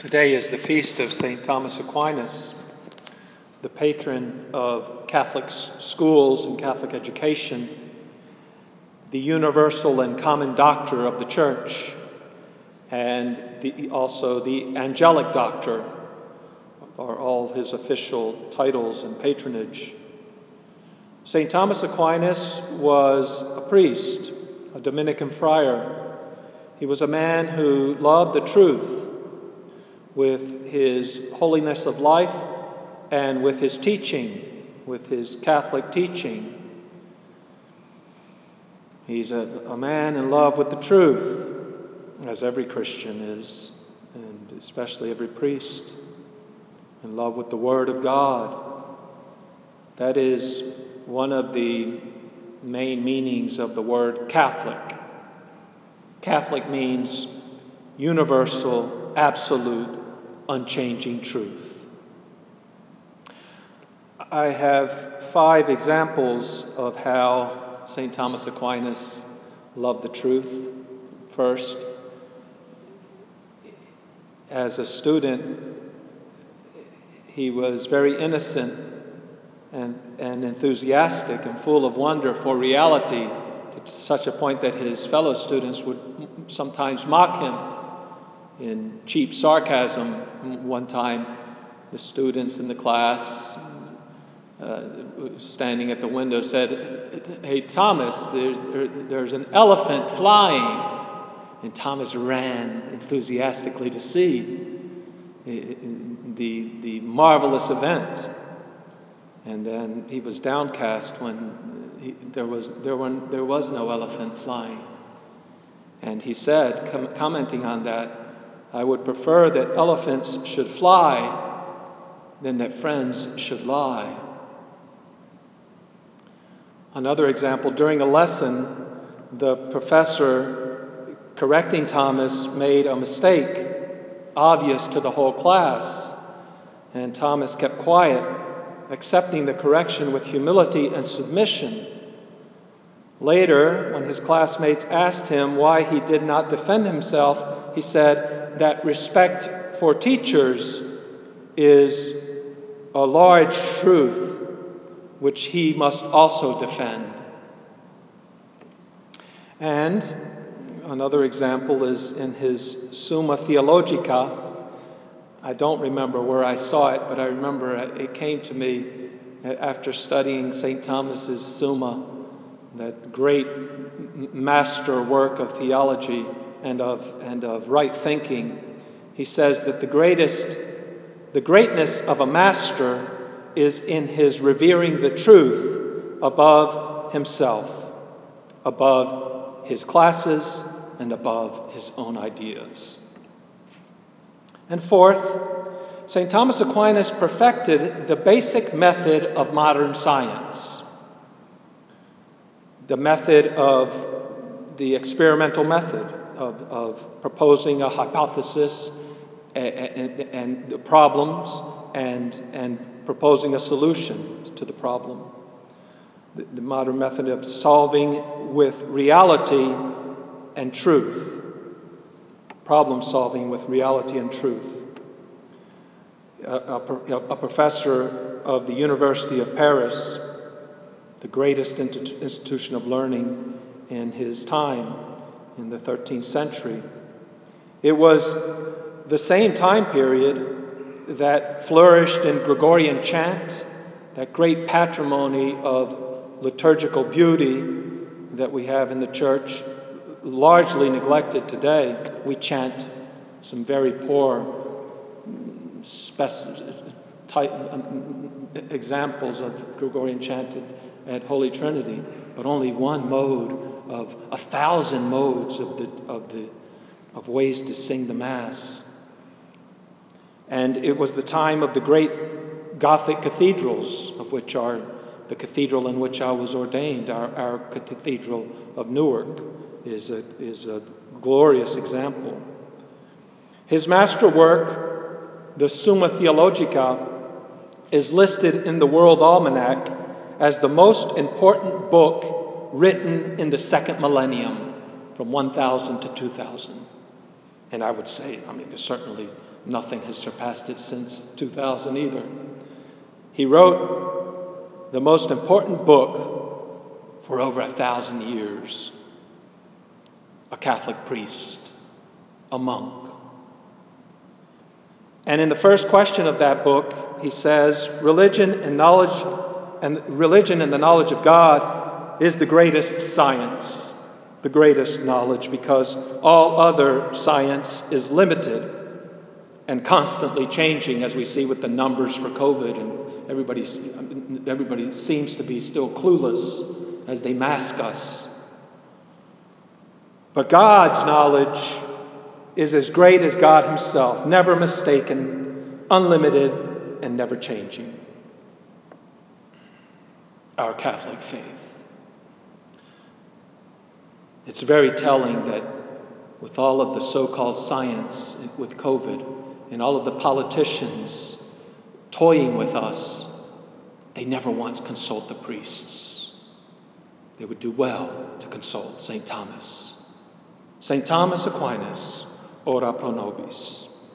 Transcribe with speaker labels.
Speaker 1: Today is the feast of St. Thomas Aquinas, the patron of Catholic schools and Catholic education, the universal and common doctor of the Church, and the, also the angelic doctor are all his official titles and patronage. St. Thomas Aquinas was a priest, a Dominican friar. He was a man who loved the truth with his holiness of life and with his teaching, with his Catholic teaching. He's a, a man in love with the truth, as every Christian is, and especially every priest, in love with the Word of God. That is one of the main meanings of the word Catholic. Catholic means universal, absolute, unchanging truth. I have five examples of how St. Thomas Aquinas loved the truth. First, as a student, he was very innocent and, and enthusiastic and full of wonder for reality to such a point that his fellow students would sometimes mock him in cheap sarcasm. One time, the students in the class, uh, standing at the window, said, Hey, Thomas, there's, there, there's an elephant flying. And Thomas ran enthusiastically to see the, the marvelous event. And then he was downcast when he, there, was, there, were, there was no elephant flying. And he said, com- commenting on that, I would prefer that elephants should fly than that friends should lie. Another example during a lesson, the professor correcting Thomas made a mistake obvious to the whole class, and Thomas kept quiet, accepting the correction with humility and submission. Later, when his classmates asked him why he did not defend himself, he said, that respect for teachers is a large truth which he must also defend. And another example is in his Summa Theologica. I don't remember where I saw it, but I remember it came to me after studying St. Thomas's Summa, that great master work of theology and of, and of right thinking, he says that the greatest, the greatness of a master is in his revering the truth above himself, above his classes, and above his own ideas. And fourth, St. Thomas Aquinas perfected the basic method of modern science, the method of the experimental method of, of proposing a hypothesis and, and, and the problems and, and proposing a solution to the problem. The, the modern method of solving with reality and truth. Problem solving with reality and truth. A, a, a, professor of the University of Paris, the greatest institution of learning in his time, in the 13th century. It was the same time period that flourished in Gregorian chant, that great patrimony of liturgical beauty that we have in the church, largely neglected today. We chant some very poor type, um, examples of Gregorian chant at Holy Trinity, but only one mode of a thousand modes of, the, of, the, of ways to sing the Mass. And it was the time of the great Gothic cathedrals, of which are the cathedral in which I was ordained, our, our cathedral of Newark, is a, is a glorious example. His masterwork, the Summa Theologica, is listed in the World Almanac as the most important book written in the second millennium, from 1000 to 2000. And I would say, I mean, certainly nothing has surpassed it since 2000 either. He wrote the most important book for over a thousand years a Catholic priest, a monk. And in the first question of that book, he says, religion and knowledge and religion and the knowledge of God is the greatest science, the greatest knowledge, because all other science is limited and constantly changing, as we see with the numbers for COVID, and everybody's, everybody seems to be still clueless as they mask us. But God's knowledge is as great as God Himself, never mistaken, unlimited, and never changing. Our Catholic faith. It's very telling that with all of the so called science with COVID and all of the politicians toying with us, they never once consult the priests. They would do well to consult St. Thomas. St. Thomas Aquinas, ora pro nobis.